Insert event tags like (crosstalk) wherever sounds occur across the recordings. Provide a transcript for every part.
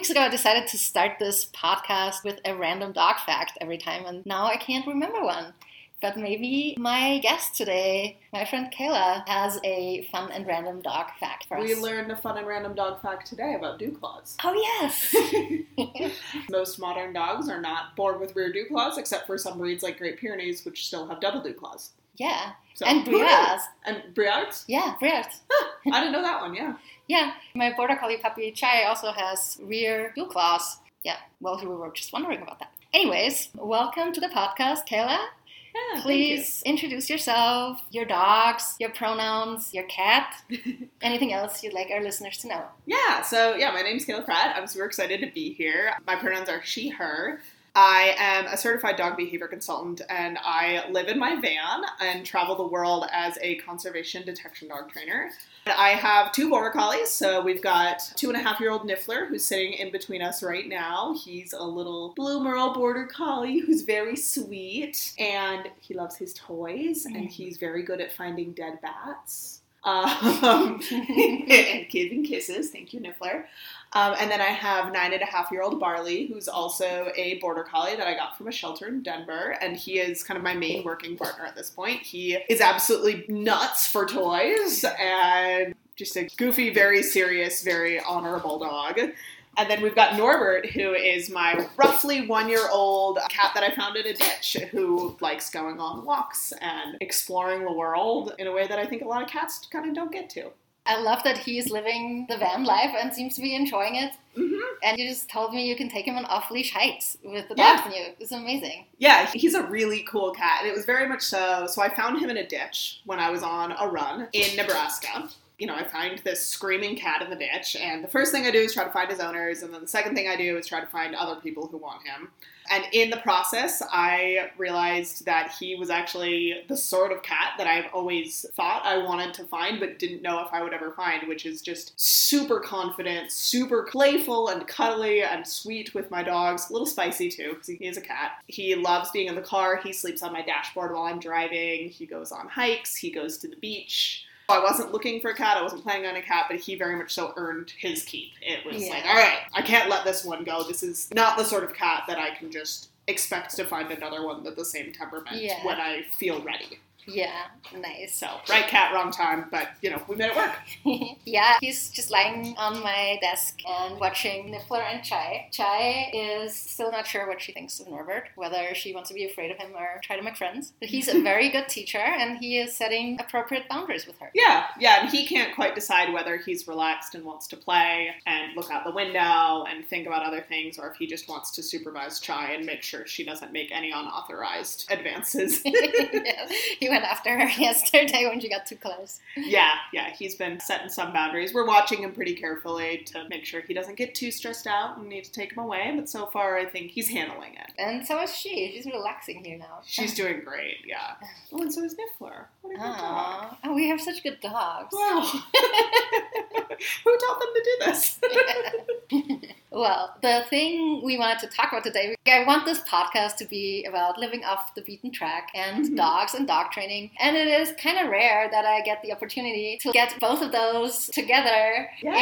weeks ago, I decided to start this podcast with a random dog fact every time, and now I can't remember one. But maybe my guest today, my friend Kayla, has a fun and random dog fact for us. We learned a fun and random dog fact today about dew claws. Oh, yes! (laughs) (laughs) Most modern dogs are not born with rear dew claws, except for some breeds like Great Pyrenees, which still have double dew claws. Yeah. So, And? Briards. And Briards? Yeah, Briard. (laughs) I didn't know that one, yeah. Yeah, my border collie puppy Chai also has rear dew claws. Yeah, well, we were just wondering about that. Anyways, welcome to the podcast, Kayla. Yeah, Please introduce yourself, your dogs, your pronouns, your cat, (laughs) anything else you'd like our listeners to know. Yeah, so yeah, my name's Kayla Fratt. I'm super excited to be here. My pronouns are she, her. I am a certified dog behavior consultant and I live in my van and travel the world as a conservation detection dog trainer. I have two border collies, so we've got two and a half year old Niffler who's sitting in between us right now. He's a little blue merle border collie who's very sweet and he loves his toys and he's very good at finding dead bats. (laughs) Um, (laughs) and giving kisses. Thank you, Niffler. Um, and then I have nine and a half year old Barley, who's also a border collie that I got from a shelter in Denver. And he is kind of my main working partner at this point. He is absolutely nuts for toys and just a goofy, very serious, very honorable dog. And then we've got Norbert, who is my roughly one year old cat that I found in a ditch, who likes going on walks and exploring the world in a way that I think a lot of cats kind of don't get to. I love that he's living the van life and seems to be enjoying it. hmm And you just told me you can take him on off leash hikes with the Yeah. dogs and you. It's amazing. Yeah, he's a really cool cat, and it was very much so. So I found him in a ditch when I was on a run in Nebraska. You know, I find this screaming cat in the ditch, and the first thing I do is try to find his owners, and then the second thing I do is try to find other people who want him. And in the process, I realized that he was actually the sort of cat that I've always thought I wanted to find, but didn't know if I would ever find, which is just super confident, super playful and cuddly and sweet with my dogs. A little spicy too, because he is a cat. He loves being in the car. He sleeps on my dashboard while I'm driving. He goes on hikes. He goes to the beach. I wasn't looking for a cat. I wasn't planning on a cat, but he very much so earned his keep. It was Yeah. like, all right, I can't let this one go. This is not the sort of cat that I can just expect to find another one with the same temperament Yeah. when I feel ready. Yeah, nice. So, right cat, wrong time, but you know, we made it work. (laughs) yeah, he's just lying on my desk and watching Niffler and Chai. Chai is still not sure what she thinks of Norbert, whether she wants to be afraid of him or try to make friends. But he's a very good teacher and he is setting appropriate boundaries with her. Yeah, yeah, and he can't quite decide whether he's relaxed and wants to play and look out the window and think about other things, or if he just wants to supervise Chai and make sure she doesn't make any unauthorized advances. (laughs) he went after her (laughs) yesterday when she got too close. yeah, yeah, he's been setting some boundaries. We're watching him pretty carefully to make sure he doesn't get too stressed out and need to take him away, but so far I think he's handling it. And so is she. She's relaxing here now. She's doing great, yeah. (sighs) Oh, and so is Niffler. What a good dog. Oh, we have such good dogs. Wow. (laughs) (laughs) Who taught them to do this? Well, the thing we wanted to talk about today, I want this podcast to be about living off the beaten track and Mhm. dogs and dog training. And it is kind of rare that I get the opportunity to get both of those together. Yeah.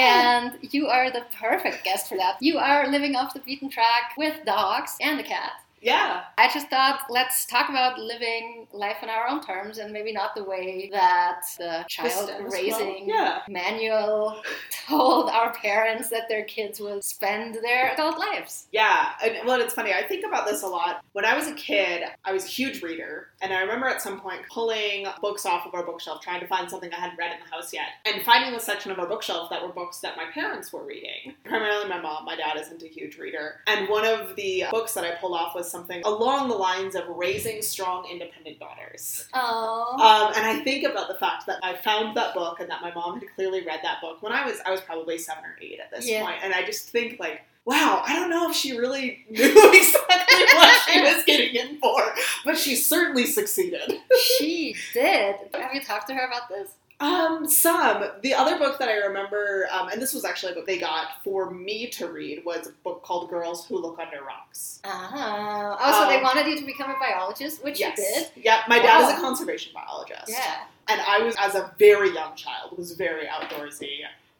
And you are the perfect guest for that. You are living off the beaten track with dogs and a cat. yeah. I just thought let's talk about living life on our own terms and maybe not the way that the child quo. raising Yeah. manual (laughs) told our parents that their kids will spend their adult lives. Yeah, and well, it's funny. I think about this a lot. When I was a kid, I was a huge reader, and I remember at some point pulling books off of our bookshelf, trying to find something I hadn't read in the house yet, and finding the section of our bookshelf that were books that my parents were reading. Primarily my mom. My dad isn't a huge reader, and one of the books that I pulled off was something along the lines of raising strong, independent daughters. Oh. Um, and I think about the fact that I found that book and that my mom had clearly read that book when I was I was probably seven or eight at this Yeah. point, and I just think like, wow, I don't know if she really knew (laughs) exactly what she (laughs) was getting in for, but she certainly succeeded. she did. Have you talked to her about this? Um, some. The other book that I remember, um, and this was actually a book they got for me to read, was a book called Girls Who Look Under Rocks. Uh-huh. Oh, so they Um, wanted you to become a biologist, which yes. you did. Yeah, my dad is a conservation biologist. Yeah. And I was, as a very young child, was very outdoorsy.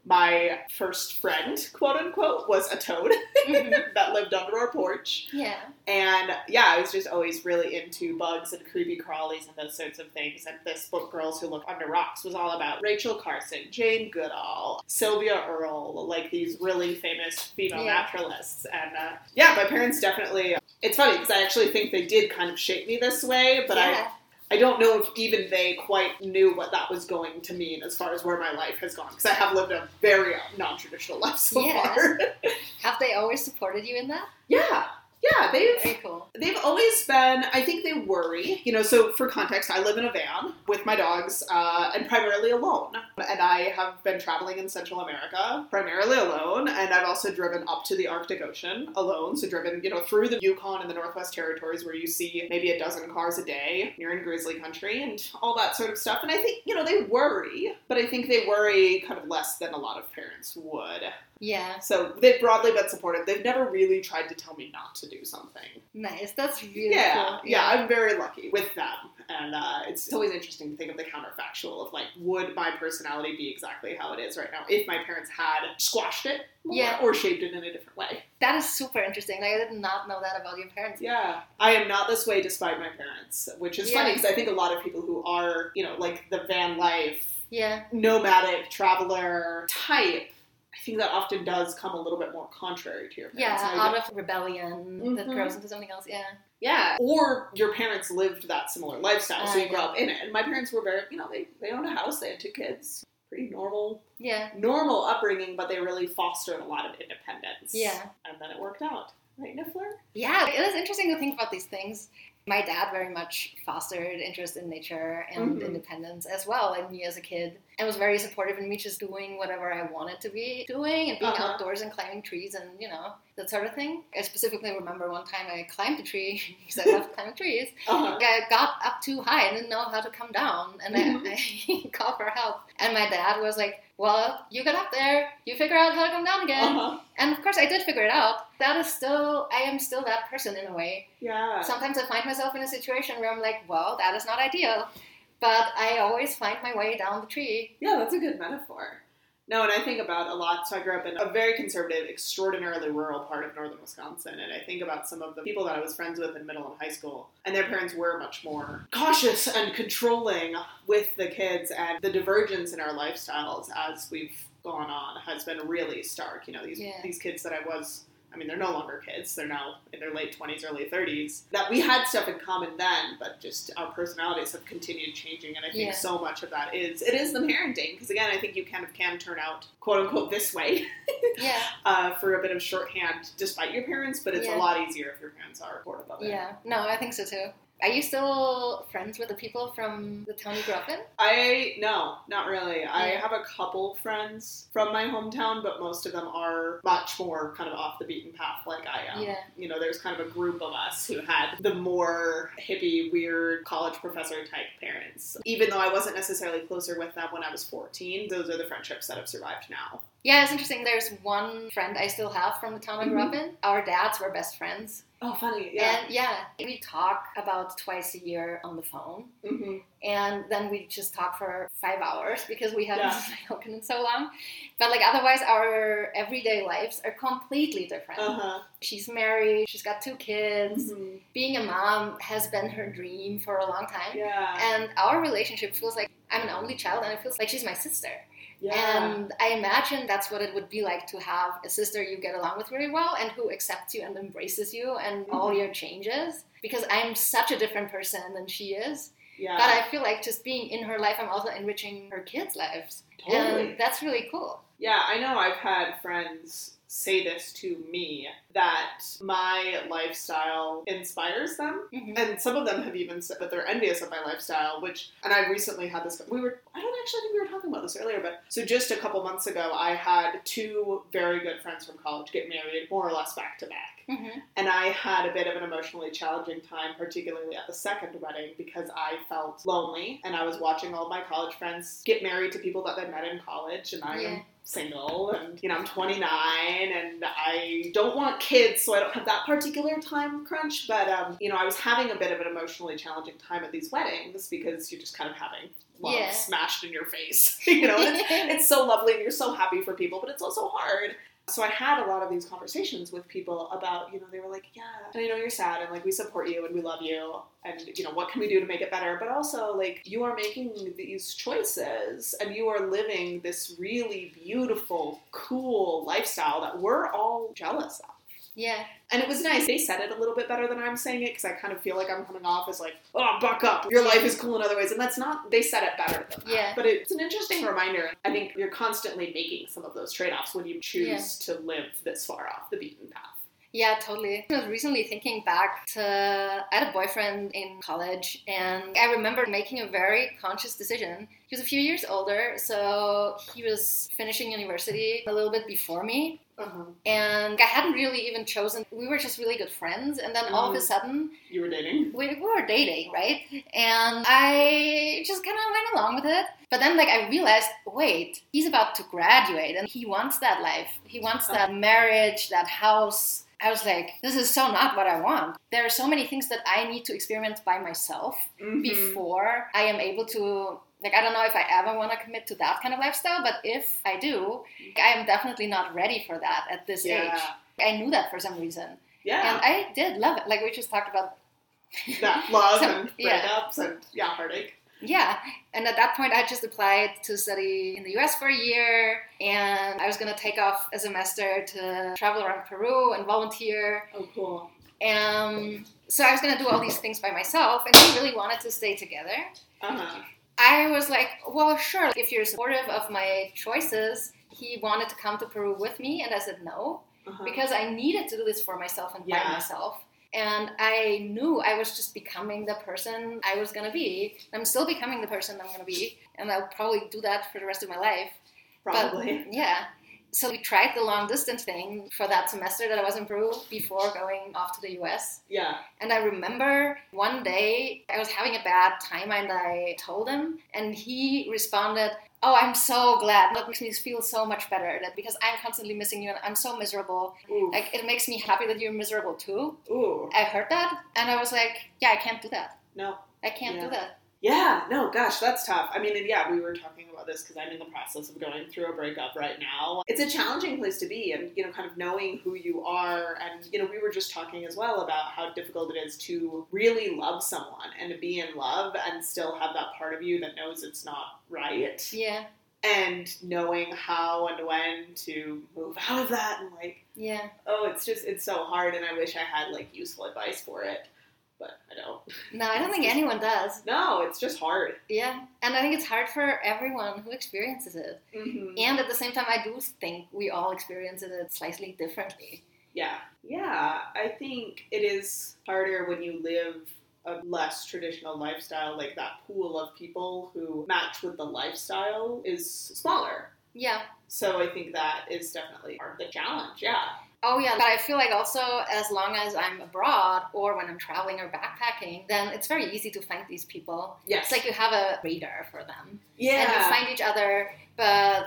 My first friend, quote unquote, was a toad Mhm. (laughs) that lived under our porch. Yeah. And yeah, I was just always really into bugs and creepy crawlies and those sorts of things. And this book, Girls Who Look Under Rocks, was all about Rachel Carson, Jane Goodall, Sylvia Earle, like these really famous female Yeah. naturalists. And uh, yeah, my parents definitely. It's funny because I actually think they did kind of shape me this way, but yeah. I don't know if even they quite knew what that was going to mean as far as where my life has gone because I have lived a very non-traditional life so Yeah. far. (laughs) Have they always supported you in that? yeah, yeah, they've Very cool. they've always been. I think they worry. You know, so for context, I live in a van with my dogs uh, and primarily alone, and I have been traveling in Central America primarily alone, and I've also driven up to the Arctic Ocean alone. So driven, you know, through the Yukon and the Northwest Territories where you see maybe a dozen cars a day. You're in grizzly country and all that sort of stuff. And I think you know they worry, but I think they worry kind of less than a lot of parents would. Yeah. So they've broadly been supportive. They've never really tried to tell me not to do something. Nice. That's really Yeah, cool. yeah, I'm very lucky with them, and uh, it's always interesting to think of the counterfactual of like, would my personality be exactly how it is right now if my parents had squashed it, more Yeah. or shaped it in a different way? That is super interesting. Like, I did not know that about your parents. Yeah, I am not this way despite my parents, which is funny because I think a lot of people who are, you know, like the van life, Yeah. nomadic traveler type. I think that often does come a little bit more contrary to your Yeah. parents. And I Out of rebellion that Mhm. grows into something else. Yeah. Yeah, or your parents lived that similar lifestyle, so Uh, you grew yeah. up in it. And my parents were very, you know, they, they owned a house, they had two kids, pretty normal, Yeah. normal upbringing, but they really fostered a lot of independence. Yeah. And then it worked out. Right, Niffler? Yeah, it is interesting to think about these things. My dad very much fostered interest in nature and Mhm. independence as well in me as a kid and was very supportive in me just doing whatever I wanted to be doing and being Uh-huh. outdoors and climbing trees and, you know, that sort of thing. I specifically remember one time I climbed a tree (laughs) because I love (laughs) climbing trees. Uh-huh. I got up too high I didn't know how to come down and I, (laughs) I called for help. And my dad was like, well, you get up there, you figure out how to come down again. Uh-huh. And of course, I did figure it out. That is still, I am still that person in a way. Yeah. Sometimes I find myself in a situation where I'm like, well, that is not ideal. But I always find my way down the tree. Yeah, that's a good metaphor. No, and I think about a lot. So I grew up in a very conservative, extraordinarily rural part of northern Wisconsin, and I think about some of the people that I was friends with in middle and high school, and their parents were much more cautious and controlling with the kids, and the divergence in our lifestyles as we've gone on has been really stark. You know, these Yeah. these kids that I was. I mean, they're no longer kids. They're now in their late 20s, early 30s. That we had stuff in common then, but just our personalities have continued changing. And I think Yeah. so much of that is, it is the parenting. Because again, I think you kind of can turn out, quote unquote, this way (laughs) Yeah, uh, for a bit of shorthand despite your parents, but it's Yeah. a lot easier if your parents are supportive of it. yeah. No, I think so too. Are you still friends with the people from the town you grew up in? I no, not really. I have a couple friends from my hometown, but most of them are much more kind of off the beaten path, like I am. Yeah. You know, there's kind of a group of us who had the more hippie, weird college professor type parents. Even though I wasn't necessarily closer with them when I was 14, those are the friendships that have survived now. Yeah, it's interesting. There's one friend I still have from the town I grew up mm-hmm. in. Our dads were best friends. Oh, funny. Yeah. And yeah, we talk about twice a year on the phone. hmm and then we just talk for five hours because we haven't Yeah. (laughs) spoken in so long. But like otherwise, our everyday lives are completely different. Uh huh. She's married, she's got two kids. hmm Being a mom has been her dream for a long time, Yeah. and our relationship feels like I'm an only child, and it feels like she's my sister. Yeah. And I imagine that's what it would be like to have a sister you get along with really well and who accepts you and embraces you and all Mhm. your changes. Because I'm such a different person than she is. yeah. But I feel like just being in her life, I'm also enriching her kids' lives. totally. And that's really cool. Yeah, I know I've had friends say this to me that my lifestyle inspires them. Mhm. And some of them have even said that they're envious of my lifestyle, which, and I recently had this, we were, I don't actually think we were talking about this earlier, but so just a couple months ago, I had two very good friends from college get married more or less back to back. Mhm. And I had a bit of an emotionally challenging time, particularly at the second wedding, because I felt lonely and I was watching all my college friends get married to people that they met in college, and I Yeah. Single and you know I'm 29 and I don't want kids so I don't have that particular time crunch. But um, you know I was having a bit of an emotionally challenging time at these weddings because you're just kind of having love Yeah. smashed in your face. (laughs) You know it's, it's so lovely and you're so happy for people but it's also hard so I had a lot of these conversations with people about, you know, they were like, yeah, I know you're sad and like we support you and we love you and you know, what can we do to make it better? But also like you are making these choices and you are living this really beautiful, cool lifestyle that we're all jealous of. Yeah. And it was nice. They said it a little bit better than I'm saying it because I kind of feel like I'm coming off as like, oh, buck up. Your life is cool in other ways. And that's not, they said it better than that. Yeah. But it's an interesting reminder. I think you're constantly making some of those trade offs when you choose to live this far off the beaten path. Yeah, totally. I was recently thinking back to I had a boyfriend in college, and I remember making a very conscious decision. He was a few years older, so he was finishing university a little bit before me, Uh-huh. and I hadn't really even chosen. We were just really good friends, and then all of a Mhm. sudden, You were dating? we, we were dating, right? And I just kind of went along with it. But then, like, I realized, wait, he's about to graduate, and he wants that life. He wants that marriage, that house. I was like, this is so not what I want. There are so many things that I need to experiment by myself Mhm. before I am able to. Like, I don't know if I ever want commit to that kind of lifestyle, but if I do, I am definitely not ready for that at this Yeah. age. I knew that for some reason. Yeah. And I did love it. Like, we just talked about (laughs) that love and yeah. breakups and yeah, heartache. Yeah, and at that point, I just applied to study in the US for a year, and I was gonna take off a semester to travel around Peru and volunteer. Oh, cool. Um, so I was gonna do all these things by myself, and he really wanted to stay together. Uh-huh. I was like, well, sure, if you're supportive of my choices. He wanted to come to Peru with me, and I said no Uh-huh. because I needed to do this for myself and Yeah. by myself. And I knew I was just becoming the person I was gonna be. I'm still becoming the person I'm gonna be, and I'll probably do that for the rest of my life. Probably. But yeah. So we tried the long distance thing for that semester that I was in Peru before going off to the US. yeah. And I remember one day I was having a bad time and I told him, and he responded, Oh, I'm so glad. That makes me feel so much better. That because I'm constantly missing you and I'm so miserable. Ooh. Like it makes me happy that you're miserable too. Ooh. I heard that and I was like, Yeah, I can't do that. No. I can't Yeah. do that. Yeah, no, gosh, that's tough. I mean, and yeah, we were talking about this because I'm in the process of going through a breakup right now. It's a challenging place to be, and you know, kind of knowing who you are. And you know, we were just talking as well about how difficult it is to really love someone and to be in love and still have that part of you that knows it's not right, Yeah. and knowing how and when to move out of that. And like, Yeah. oh, it's just it's so hard, and I wish I had like useful advice for it, but I don't. No, I don't think (laughs) anyone does. No, it's just hard. Yeah. And I think it's hard for everyone who experiences it. Mm-hmm. And at the same time, I do think we all experience it slightly differently. Yeah. Yeah. I think it is harder when you live a less traditional lifestyle, like that pool of people who match with the lifestyle is smaller. Yeah. So I think that is definitely part of the challenge. Yeah. Oh, yeah. But I feel like also, as long as I'm abroad or when I'm traveling or backpacking, then it's very easy to find these people. Yes. It's like you have a radar for them. yeah. And you find each other, but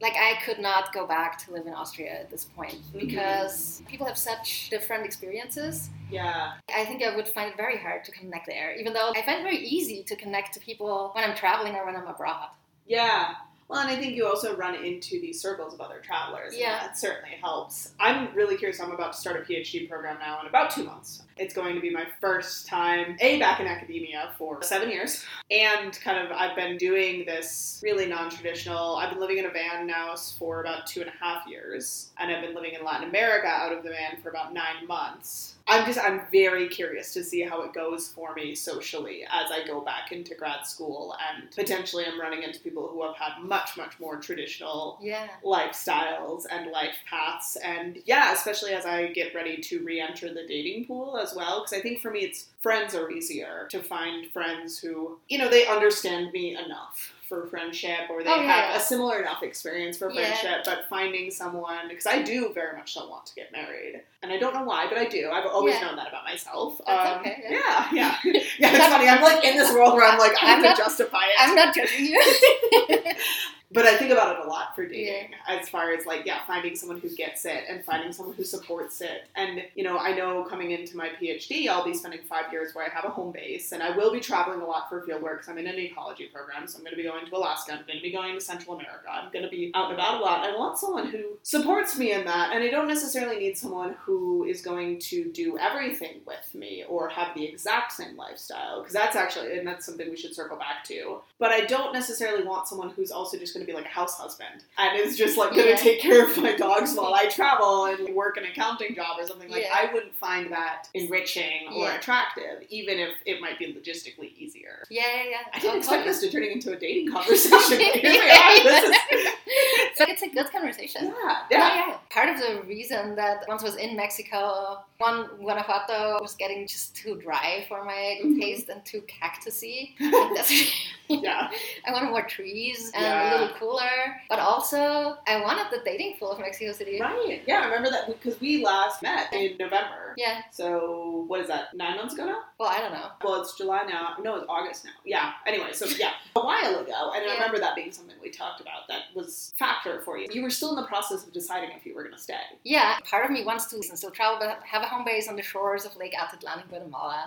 like I could not go back to live in Austria at this point Mhm. because people have such different experiences. yeah. I think I would find it very hard to connect there, even though I find it very easy to connect to people when I'm traveling or when I'm abroad. Yeah. Well, and I think you also run into these circles of other travelers. and Yeah. That certainly helps. I'm really curious. I'm about to start a PhD program now in about two months. It's going to be my first time, A, back in academia for seven years. And kind of, I've been doing this really non traditional. I've been living in a van now for about two and a half years. And I've been living in Latin America out of the van for about nine months. I'm just, I'm very curious to see how it goes for me socially as I go back into grad school. And potentially I'm running into people who have had much, much more traditional Yeah. lifestyles and life paths. And yeah, especially as I get ready to re enter the dating pool as well. Because I think for me, it's friends are easier to find friends who, you know, they understand me enough for friendship or they Oh, have yeah. a similar enough experience for Yeah. friendship. But finding someone, because I do very much so want to get married. And I don't know why, but I do. I've always Yeah. known that about myself. Um, okay, Yeah, yeah. (laughs) (laughs) Yeah, it's funny. I'm like in this world where I'm like, I have to not- justify it. I'm not judging you. (laughs) But I think about it a lot for dating, as far as like, yeah, finding someone who gets it and finding someone who supports it. And, you know, I know coming into my PhD, I'll be spending five years where I have a home base and I will be traveling a lot for field work because I'm in an ecology program. So I'm going to be going to Alaska, I'm going to be going to Central America, I'm going to be out and about a lot. I want someone who supports me in that. And I don't necessarily need someone who is going to do everything with me or have the exact same lifestyle because that's actually, and that's something we should circle back to. But I don't necessarily want someone who's also just going to be like a house husband and is just like going to Yeah. take care of my dogs while I (laughs) travel and work an accounting job or something. Like Yeah. I wouldn't find that enriching or Yeah. attractive, even if it might be logistically easier. Yeah, yeah, yeah. I didn't Oh, expect this to turn into a dating (laughs) conversation. but here we are. This is, (laughs) so it's a good conversation. yeah, Yeah. yeah. Part of the reason that once I was in Mexico, one Guanajuato was getting just too dry for my Mhm. taste and too cactusy. Yeah. (laughs) I wanted more trees and Yeah. a little cooler. But also, I wanted the dating pool of Mexico City. Right. Yeah, I remember that because we last met in November. Yeah. So what is that? Nine months ago now? Well, I don't know. Well, it's July now. No, it's August now. Yeah. Anyway, so yeah, a while ago, and I remember that being something we talked about that was factor for you. You were still in the process of deciding if you were going to stay. Yeah, part of me wants to still travel, but have a home base on the shores of Lake Atitlan in Guatemala.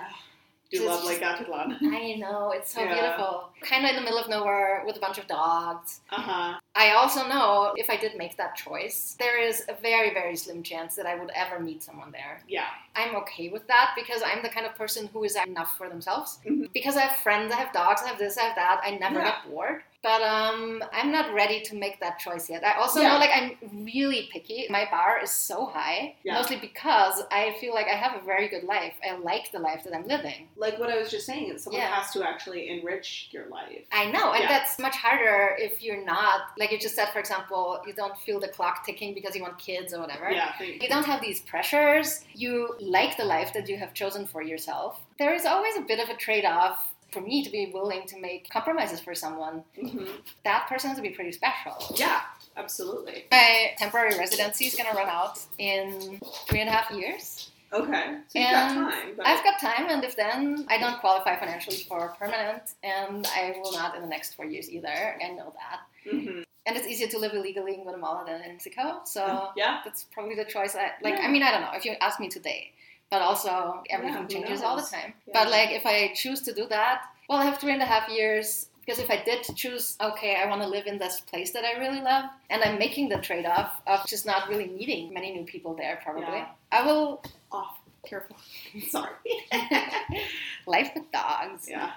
Do Just- love Lake Atitlan. (laughs) I know, it's so Yeah. beautiful. Kind of in the middle of nowhere with a bunch of dogs. Uh huh. I also know if I did make that choice, there is a very, very slim chance that I would ever meet someone there. Yeah. I'm okay with that because I'm the kind of person who is enough for themselves. Mhm. Because I have friends, I have dogs, I have this, I have that. I never Yeah. get bored. But um, I'm not ready to make that choice yet. I also Yeah. know like I'm really picky. My bar is so high, Yeah. mostly because I feel like I have a very good life. I like the life that I'm living. Like what I was just saying, someone Yeah. has to actually enrich your life. I know, and that's much harder if you're not like you just said. For example, you don't feel the clock ticking because you want kids or whatever. Yeah. You don't have these pressures. You like the life that you have chosen for yourself. There is always a bit of a trade off for me to be willing to make compromises for someone. hmm That person has to be pretty special. Yeah. Absolutely. My temporary residency is going to run out in three and a half years. Okay. So you've got time. But I've got time, and if then I don't qualify financially for permanent, and I will not in the next four years either. I know that. Mhm. And it's easier to live illegally in Guatemala than in Mexico, so Yeah. that's probably the choice. I, like, Yeah. I mean, I don't know if you ask me today, but also everything who changes all the time. Yeah. But like, if I choose to do that, well, I have three and a half years. Because if I did choose, okay, I want to live in this place that I really love, and I'm making the trade off of just not really meeting many new people there, probably, Yeah. I will Off. Careful. (laughs) Sorry. (laughs) life with dogs. yeah.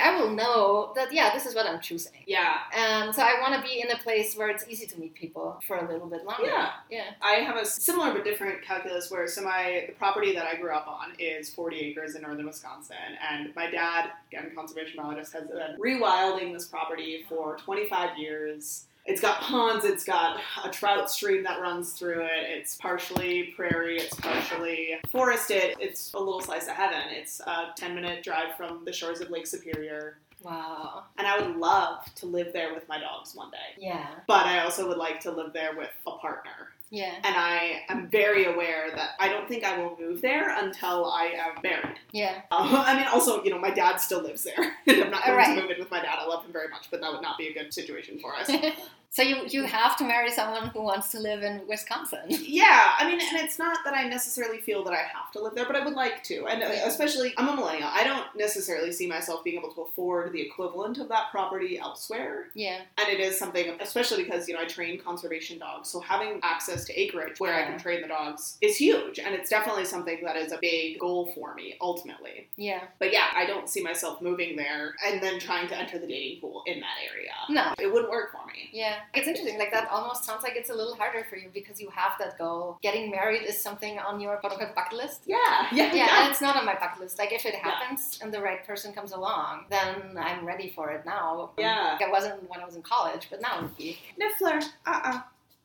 I will know that yeah, this is what I'm choosing. Yeah. And so I want to be in a place where it's easy to meet people for a little bit longer. Yeah. Yeah. I have a similar but different calculus where so my the property that I grew up on is 40 acres in northern Wisconsin, and my dad, again conservation biologist, has been rewilding this property for 25 years. It's got ponds, it's got a trout stream that runs through it. It's partially prairie, it's partially forested. It's a little slice of heaven. It's a 10 minute drive from the shores of Lake Superior. Wow. And I would love to live there with my dogs one day. Yeah. But I also would like to live there with a partner. Yeah. And I am very aware that I don't think I will move there until I am married. Yeah. Uh, (laughs) I mean, also, you know, my dad still lives there. (laughs) I'm not going Right. to move in with my dad. I love him very much, but that would not be a good situation for us. (laughs) so you you have to marry someone who wants to live in Wisconsin. (laughs) yeah, I mean, and it's not that I necessarily feel that I have to live there, but I would like to. And uh, Yeah. especially, I'm a millennial. I don't necessarily see myself being able to afford the equivalent of that property elsewhere. Yeah. And it is something, especially because, you know, I train conservation dogs. So having access to acreage where I can train the dogs is huge. And it's definitely something that is a big goal for me, ultimately. Yeah. But yeah, I don't see myself moving there and then trying to enter the dating pool in that area. No. It wouldn't work for me. Yeah. It's interesting. Like that almost sounds like it's a little harder for you because you have that goal. Getting married is something on your bucket list. Yeah, yeah, Yeah, and it's not on my bucket list. Like if it happens and the right person comes along, then I'm ready for it now. Yeah. It wasn't when I was in college, but now it would be. Niffler, uh uh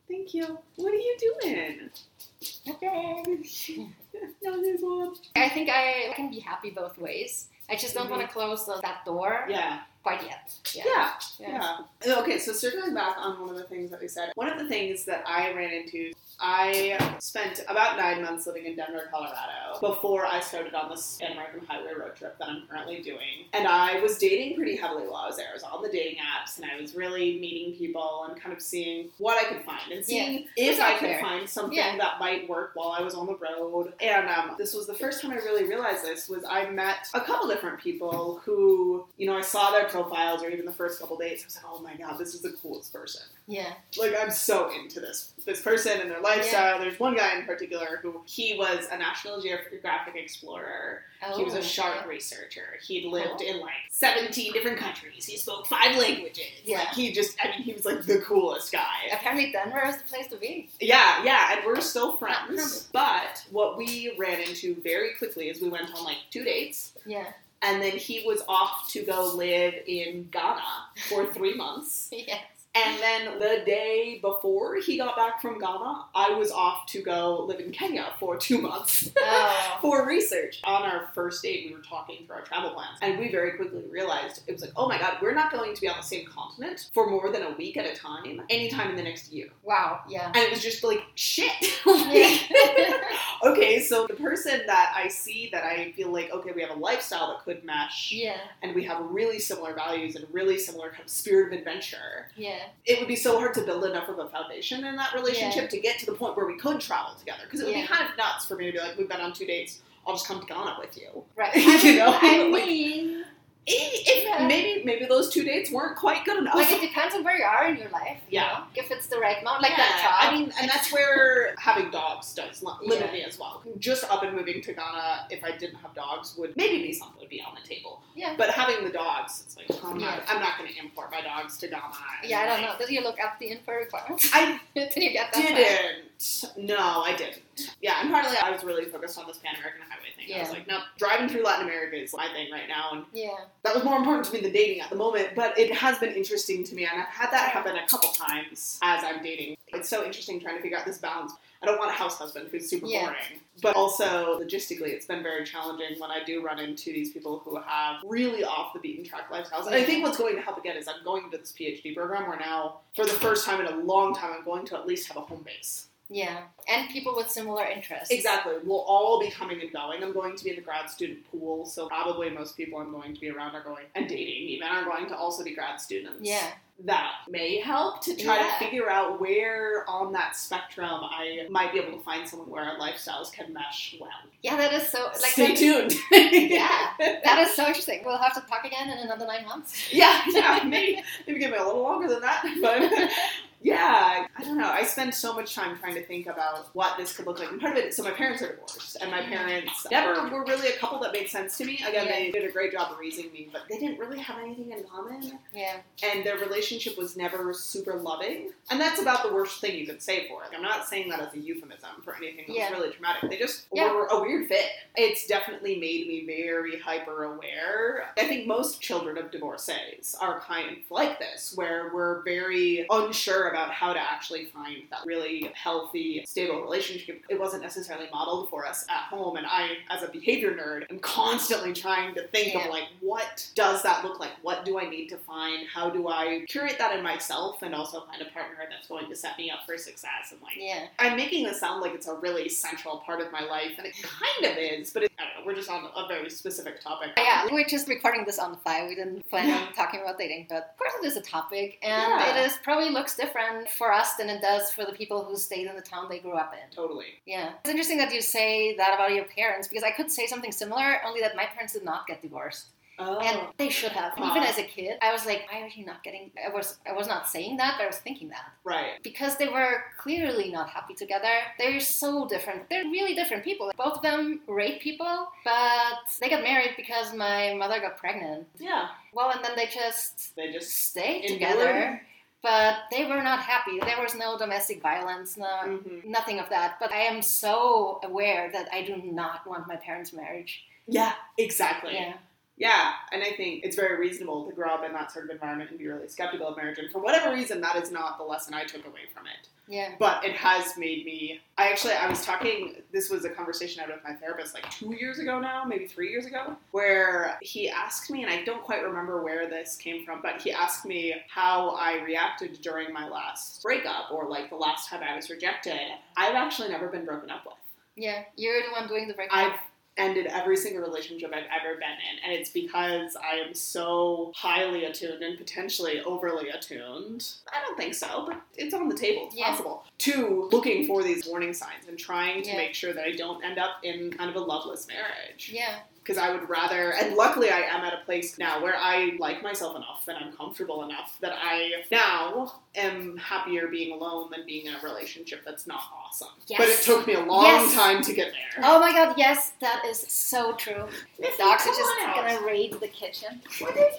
Thank you. What are you doing? (laughs) no, there's one. I think I can be happy both ways. I just don't Mhm. want to close that door Yeah. Quite yet. Yeah. Yeah. Yeah. Yeah. Okay, so circling back on one of the things that we said, one of the things that I ran into, I spent about nine months living in Denver, Colorado, before I started on this Pan American Highway road trip that I'm currently doing. And I was dating pretty heavily while I was there. I was on the dating apps. And I was really meeting people and kind of seeing what I could find and seeing It's if I could there. find something Yeah. that might work while I was on the road. And um, this was the first time I really realized this was I met a couple different people who, you know, I saw their profiles or even the first couple dates. I was like, oh my god, this is the coolest person. Yeah. Like I'm so into this this person and their lifestyle. There's one guy in particular who he was a National Geographic explorer. Oh, he was a oh, shark yeah. researcher. He'd lived Cool. in like 17 different countries. He spoke five languages. Yeah. Like he just I mean he was like the coolest guy. Apparently, Denver is the place to be. Yeah, yeah, and we're still friends. But what we ran into very quickly is we went on like two dates. Yeah. And then he was off to go live in Ghana for three months. (laughs) Yes. And then the day before he got back from Ghana, I was off to go live in Kenya for two months (laughs) Oh. for research. On our first date, we were talking through our travel plans, and we very quickly realized it was like, oh my god, we're not going to be on the same continent for more than a week at a time, anytime in the next year. Wow. Yeah. And it was just like, shit. (laughs) Okay, so the person that I see that I feel like, okay, we have a lifestyle that could mesh, yeah. and we have really similar values and really similar kind of spirit of adventure Yeah. It would be so hard to build enough of a foundation in that relationship to get to the point where we could travel together. Because it would Yeah. be kind of nuts for me to be like, we've been on two dates. I'll just come to Ghana with you. Right. (laughs) You know, I (laughs) mean, (laughs) If, Yeah. maybe maybe those two dates weren't quite good enough. like it depends on where you are in your life. you Yeah. know? If it's the right amount, like Yeah, that job. I mean, and that's where having dogs does limit Yeah. me as well. Just up and moving to Ghana, if I didn't have dogs, would maybe be something would be on the table. Yeah. But having the dogs, it's like oh I'm not, I'm not going to import my dogs to Ghana. yeah, I don't like, know. Did you look up the import requirements? I (laughs) Did you get that? didn't. No, I didn't. Yeah, and partly I was really focused on this Pan American Highway thing. I was like, no, driving through Latin America is my thing right now, and Yeah. that was more important to me than dating at the moment. But it has been interesting to me, and I've had that happen a couple times as I'm dating. It's so interesting trying to figure out this balance. I don't want a house husband who's super Yeah. boring, but also logistically, it's been very challenging when I do run into these people who have really off the beaten track lifestyles. And I think what's going to help again is I'm going to this PhD program where now, for the first time in a long time, I'm going to at least have a home base. Yeah. And people with similar interests. Exactly. We'll all be coming and going. I'm going to be in the grad student pool, so probably most people I'm going to be around are going and dating even are going to also be grad students. Yeah. That may help to try Yeah. to figure out where on that spectrum I might be able to find someone where our lifestyles can mesh well. Yeah, that is so. Like Stay tuned. Yeah. That is so interesting. We'll have to talk again in another nine months. yeah, yeah, (laughs) maybe maybe give me a little longer than that, but yeah, I don't know. I spend so much time trying to think about what this could look like. And part of it, so my parents are divorced, and my mm-hmm. parents never were really a couple that made sense to me. Again, they did a great job of raising me, but they didn't really have anything in common, Yeah. and their relationship was never super loving. And that's about the worst thing you could say for it. I'm not saying that as a euphemism for anything that Yeah. was really traumatic. They just Yeah. were a weird fit. It's definitely made me very hyper aware. I think most children of divorcees are kind of like this, where we're very unsure about how to actually find that really healthy, stable relationship. It wasn't necessarily modeled for us at home, and I, as a behavior nerd, am constantly trying to think Yeah. of like, what does that look like? What do I need to find? How do I curate that in myself and also find a partner that's going to set me up for success? And like, Yeah. I'm making this sound like it's a really central part of my life, and it kind of is, but it, I don't know, we're just on a very specific topic. Yeah, we're just recording this on the fly. We didn't plan on talking about dating, but of course it is a topic, and Yeah. it is probably looks different for us than it does for the people who stayed in the town they grew up in. Totally. Yeah, it's interesting that you say that about your parents because I could say something similar, only that my parents did not get divorced, Oh. and they should have. Even as a kid, I was like, why are you not getting? I was, I was not saying that, but I was thinking that right. because they were clearly not happy together. They're so different. They're really different people. Both of them rape people, but they got married because my mother got pregnant. Yeah. Well, and then they just They just. stayed Endured. together, but they were not happy. There was no domestic violence, no, Mhm. nothing of that. But I am so aware that I do not want my parents' marriage. Yeah, exactly. Yeah, Yeah, and I think it's very reasonable to grow up in that sort of environment and be really skeptical of marriage. And for whatever reason, that is not the lesson I took away from it. yeah, But it has made me. I actually, I was talking. This was a conversation I had with my therapist like two years ago now, maybe three years ago, where he asked me, and I don't quite remember where this came from, but he asked me how I reacted during my last breakup or like the last time I was rejected. I've actually never been broken up with. yeah. You're the one doing the breakup. I've ended every single relationship I've ever been in. And it's because I am so highly attuned and potentially overly attuned. I don't think so, but it's on the table. It's Yeah. possible. To looking for these warning signs and trying to Yeah. make sure that I don't end up in kind of a loveless marriage Yeah. Because I would rather, and luckily I am at a place now where I like myself enough and I'm comfortable enough that I now am happier being alone than being in a relationship that's not awesome. Yes. But it took me a long Yes. time to get there. Oh my god, yes, that is so true. The Niffy, dogs are just gonna raid the kitchen. What are you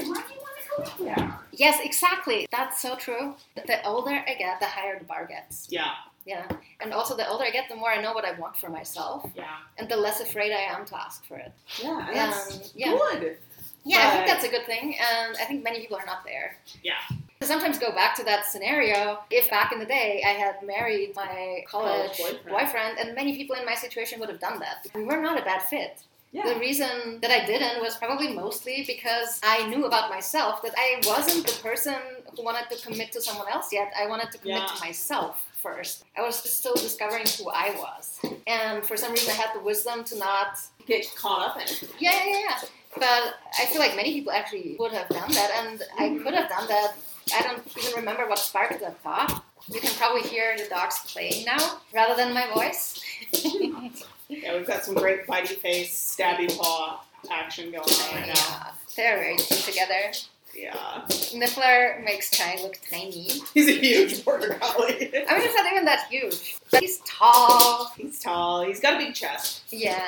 doing? Why do you want to go in there? Yes, exactly. That's so true. The older I get, the higher the bar gets. Yeah, Yeah. And also, the older I get, the more I know what I want for myself, yeah, and the less afraid I am to ask for it. yeah. and Um, yeah. good. Yeah, I think that's a good thing, and I think many people are not there. Yeah. I sometimes go back to that scenario. If back in the day I had married my college, College boyfriend. boyfriend, and many people in my situation would have done that. We were not a bad fit. The reason that I didn't was probably mostly because I knew about myself that I wasn't the person who wanted to commit to someone else yet. I wanted to commit Yeah. to myself first. I was still discovering who I was. And for some reason, I had the wisdom to not. get caught up in it. Yeah, yeah, yeah. But I feel like many people actually would have done that, and I could have done that. I don't even remember what sparked that thought. You can probably hear the dogs playing now rather than my voice. (laughs) Yeah, we've got some great bitey face, stabby paw action going on right now. they're very cute together. Yeah, Niffler makes Chai look tiny. he's a huge border collie. I mean, he's not even that huge. But he's tall. He's tall. He's got a big chest. Yeah.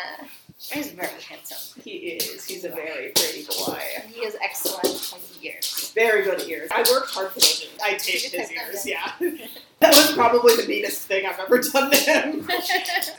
He's very handsome. He is. He's a very pretty boy. He is excellent the ears. Very good ears. I worked hard for those ears. I taped his ears. Yeah, (laughs) that was probably the meanest thing I've ever done to him. (laughs)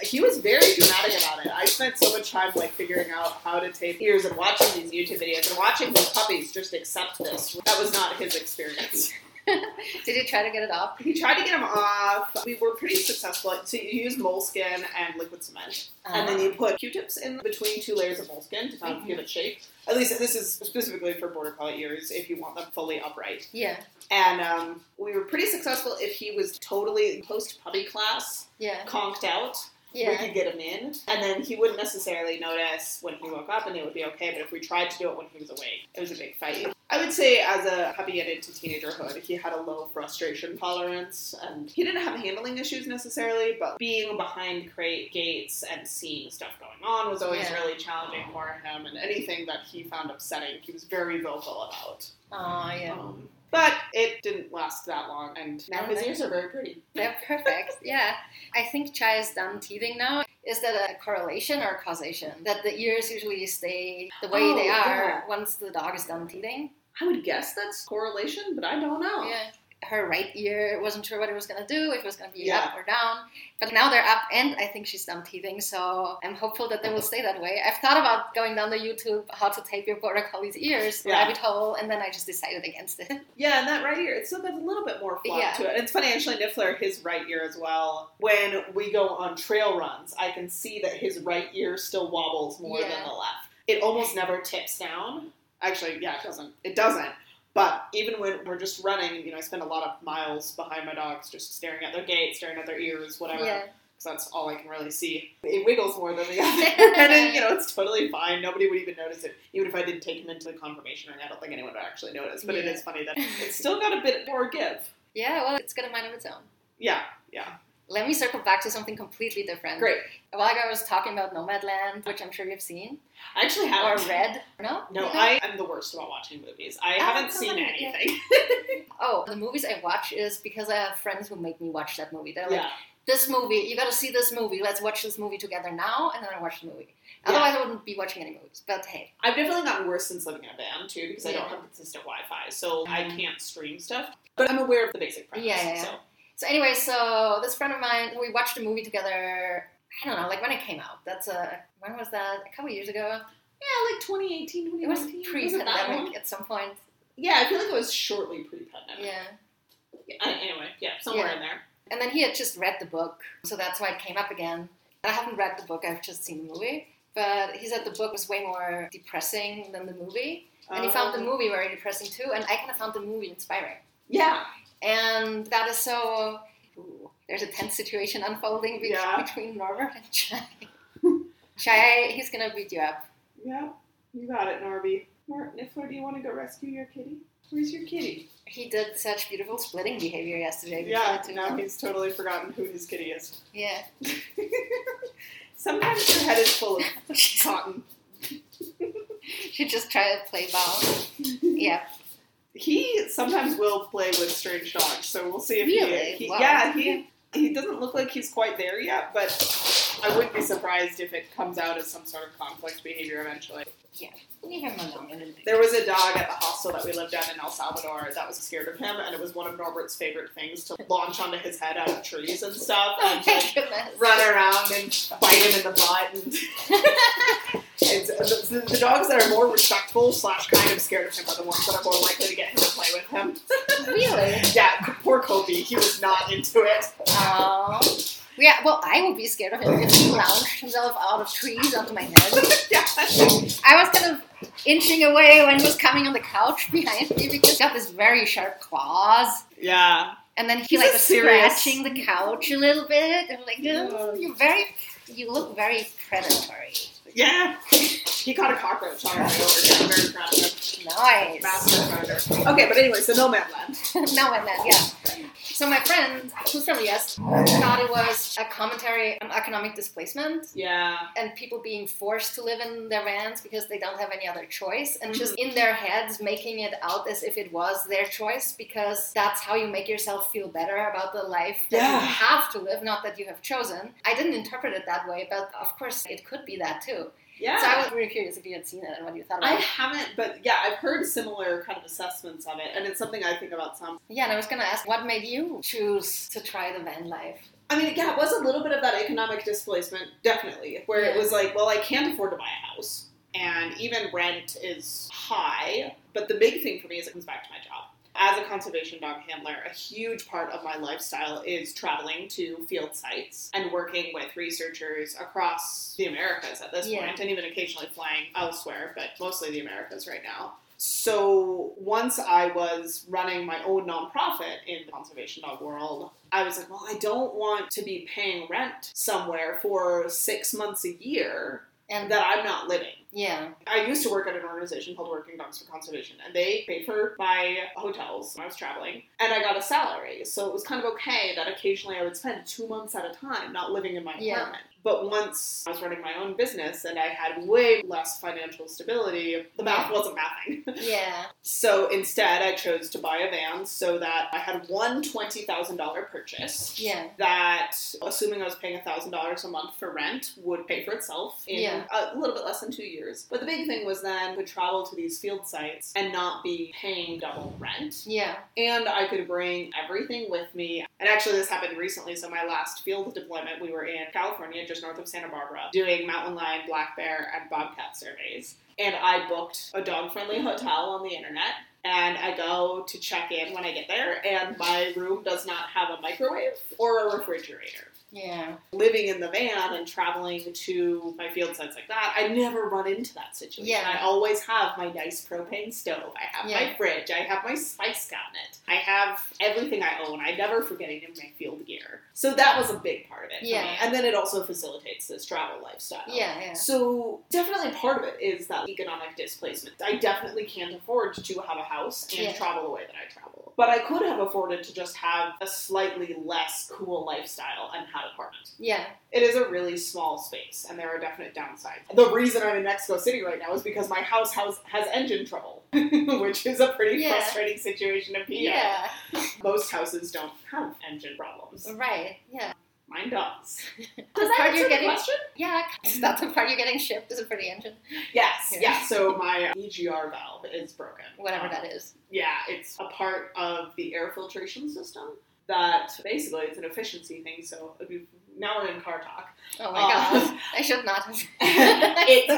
He was very dramatic about it. I spent so much time like figuring out how to tape ears and watching these YouTube videos and watching his puppies just accept this. That was not his experience. (laughs) Did you try to get it off? He tried to get him off. We were pretty successful. So you use moleskin and liquid cement, and then you put Q-tips in between two layers of moleskin to kind of give it shape. At least this is specifically for border collie ears if you want them fully upright. Yeah. And um, we were pretty successful if he was totally post puppy class, Yeah. conked out. Yeah. We could get him in, and then he wouldn't necessarily notice when he woke up, and it would be okay. But if we tried to do it when he was awake, it was a big fight. I would say, as a puppy and into teenagerhood, he had a low frustration tolerance, and he didn't have handling issues necessarily, but being behind crate gates and seeing stuff going on was always Yeah. really challenging for him. And anything that he found upsetting, he was very vocal about. Oh, yeah. Um, but it didn't last that long, and now his ears are very pretty. They're perfect. Yeah. I think Chai is done teething now. Is that a correlation or causation? That the ears usually stay the way Oh, they are yeah. once the dog is done teething? I would guess that's correlation, but I don't know. Yeah. Her right ear wasn't sure what it was going to do, if it was going to be Yeah. up or down. But now they're up, and I think she's done teething, so I'm hopeful that they will stay that way. I've thought about going down the YouTube how to tape your border collie's ears, Yeah. rabbit hole, and then I just decided against it. (laughs) Yeah, and that right ear, it's still got a little bit more fluff Yeah. to it. And it's funny, actually, Niffler, his right ear as well. When we go on trail runs, I can see that his right ear still wobbles more Yeah. than the left. It almost never tips down. Actually, yeah, it doesn't. It doesn't. But even when we're just running, you know, I spend a lot of miles behind my dogs, just staring at their gait, staring at their ears, whatever. Yeah. because that's all I can really see. It wiggles more than the other, (laughs) (laughs) and then, you know it's totally fine. Nobody would even notice it, even if I didn't take him into the conformation ring. I don't think anyone would actually notice. But it Yeah. is funny that (laughs) it's still got a bit more give. Yeah, well, it's got a mind of its own. Yeah, yeah, Let me circle back to something completely different. great. A while ago, I was talking about Nomadland, which I'm sure you've seen I actually haven't read. No, No, Neither? I am the worst about watching movies. I Oh, haven't seen anything. (laughs) Oh, the movies I watch is because I have friends who make me watch that movie. They're like, yeah, "This movie, you got to see this movie. Let's watch this movie together now," and then I watch the movie. Yeah. Otherwise, I wouldn't be watching any movies. But hey, I've definitely gotten worse since living in a van too because I don't have consistent Wi-Fi, so I Mhm. can't stream stuff. But I'm aware of the basic premise. Yeah, yeah, yeah. So so anyway, so this friend of mine, we watched a movie together. I don't know, like when it came out. That's a when was that? A couple years ago. yeah, like 2018, It was 2019. It long? pre-pandemic at some point. Yeah, I feel like it was shortly pre-pandemic. Yeah. Yeah, Anyway, yeah, somewhere Yeah. in there. And then he had just read the book, so that's why it came up again. I haven't read the book, I've just seen the movie. But he said the book was way more depressing than the movie. And he found the Um, movie very depressing too, and I kind of found the movie inspiring. Yeah, And that is so. Ooh, there's a tense situation unfolding be- Yeah. between Norbert and Chai. Chai, (laughs) he's gonna beat you up. Yeah, you got it, Norby. Niffler, do you want to go rescue your kitty? Where's your kitty? He did such beautiful splitting behavior yesterday. Yeah, now he's totally forgotten who his kitty is. (laughs) Yeah. (laughs) Sometimes your head is full of cotton. she just tried to play ball. Yeah. He sometimes will play with strange dogs, so we'll see if Really? he, he Wow. yeah he he doesn't look like he's quite there yet, but I wouldn't be surprised if it comes out as some sort of conflict behavior eventually. Leave him alone. a little bit. There was a dog at the hostel that we lived at in El Salvador that was scared of him, and it was one of Norbert's favorite things to launch onto his head out of trees and stuff, (laughs) Oh and like, run around and bite him in the butt. (laughs) And, uh, the, the, the dogs that are more respectful slash kind of scared of him are the ones that are more likely to get him to play with him. Really? (laughs) Yeah, poor Kobe, he was not into it. Oh. Yeah, well, I would be scared of him if he launched himself out of trees onto my head. (laughs) yeah. I was kind of inching away when he was coming on the couch behind me because he got this very sharp claws. Yeah. And then he He's like was serious- scratching the couch a little bit. And I'm like, "Oh, you're very, you look very predatory. Yeah. He caught a cockroach on our way over here. I'm very proud of him. Nice. Master predator. Okay, but anyway, so No Man Land. now and then, yeah. So my friend, who's from the US, thought it was a commentary on economic displacement Yeah. and people being forced to live in their vans because they don't have any other choice and just Mm-hmm. in their heads making it out as if it was their choice because that's how you make yourself feel better about the life that Yeah. you have to live not that you have chosen i didn't interpret it that way but of course it could be that too Yeah. so i was really curious if you had seen it and what you thought I about it I haven't, but yeah, I've heard similar kind of assessments of it, and it's something I think about some. yeah and i was going to ask what made you choose to try the van life I mean, yeah, it was a little bit of that economic displacement, definitely, where it was like, well, I can't afford to buy a house, and even rent is high. But the big thing for me is it comes back to my job. As a conservation dog handler, a huge part of my lifestyle is traveling to field sites and working with researchers across the Americas at this Yeah. point, and even occasionally flying elsewhere, but mostly the Americas right now. So once I was running my own nonprofit in the conservation dog world, I was like, well, I don't want to be paying rent somewhere for six months a year and that I'm not living. Yeah I used to work at an organization called Working Dogs for Conservation, and they paid for my hotels when I was traveling, and I got a salary, so it was kind of okay that occasionally I would spend two months at a time not living in my Yeah. apartment. But once I was running my own business and I had way less financial stability, the math wasn't mathing. (laughs) yeah So instead, I chose to buy a van so that I had one $20,000 purchase yeah that, assuming I was paying $1,000 a month for rent, would pay for itself in Yeah. a little bit less than two years. But the big thing was then could travel to these field sites and not be paying double rent. yeah And I could bring everything with me. And actually, this happened recently. So, my last field deployment, we were in California, just north of Santa Barbara, doing mountain lion, black bear, and bobcat surveys. And I booked a dog friendly hotel on the internet. And I go to check in when I get there, and my room does not have a microwave or a refrigerator. Yeah Living in the van and traveling to my field sites like that, I never run into that situation. Yeah. I always have my nice propane stove. I have Yeah. my fridge. I have my spice cabinet. I have everything I own. I never forget any of my field gear. So that was a big part of it. Yeah. And then it also facilitates this travel lifestyle. yeah yeah So definitely part of it is that economic displacement. I definitely can't afford to have a house and Yeah. travel the way that I travel. But I could have afforded to just have a slightly less cool lifestyle and had an apartment. yeah It is a really small space, and there are definite downsides. The reason I'm in Mexico City right now is because my house has, has engine trouble, (laughs) which is a pretty Yeah. frustrating situation to be in. yeah. Most houses don't have engine problems. right yeah Mine does. Does that part answer you're the getting- question? Yeah, is that the part you're getting shipped? Is it for the engine? Yes, Yeah. yeah. So (laughs) my EGR valve is broken. Whatever Um, that is. Yeah, it's a part of the air filtration system that basically it's an efficiency thing. So if you, now we're in car talk. Oh my uh, god. (laughs) I should not have. (laughs) it, uh,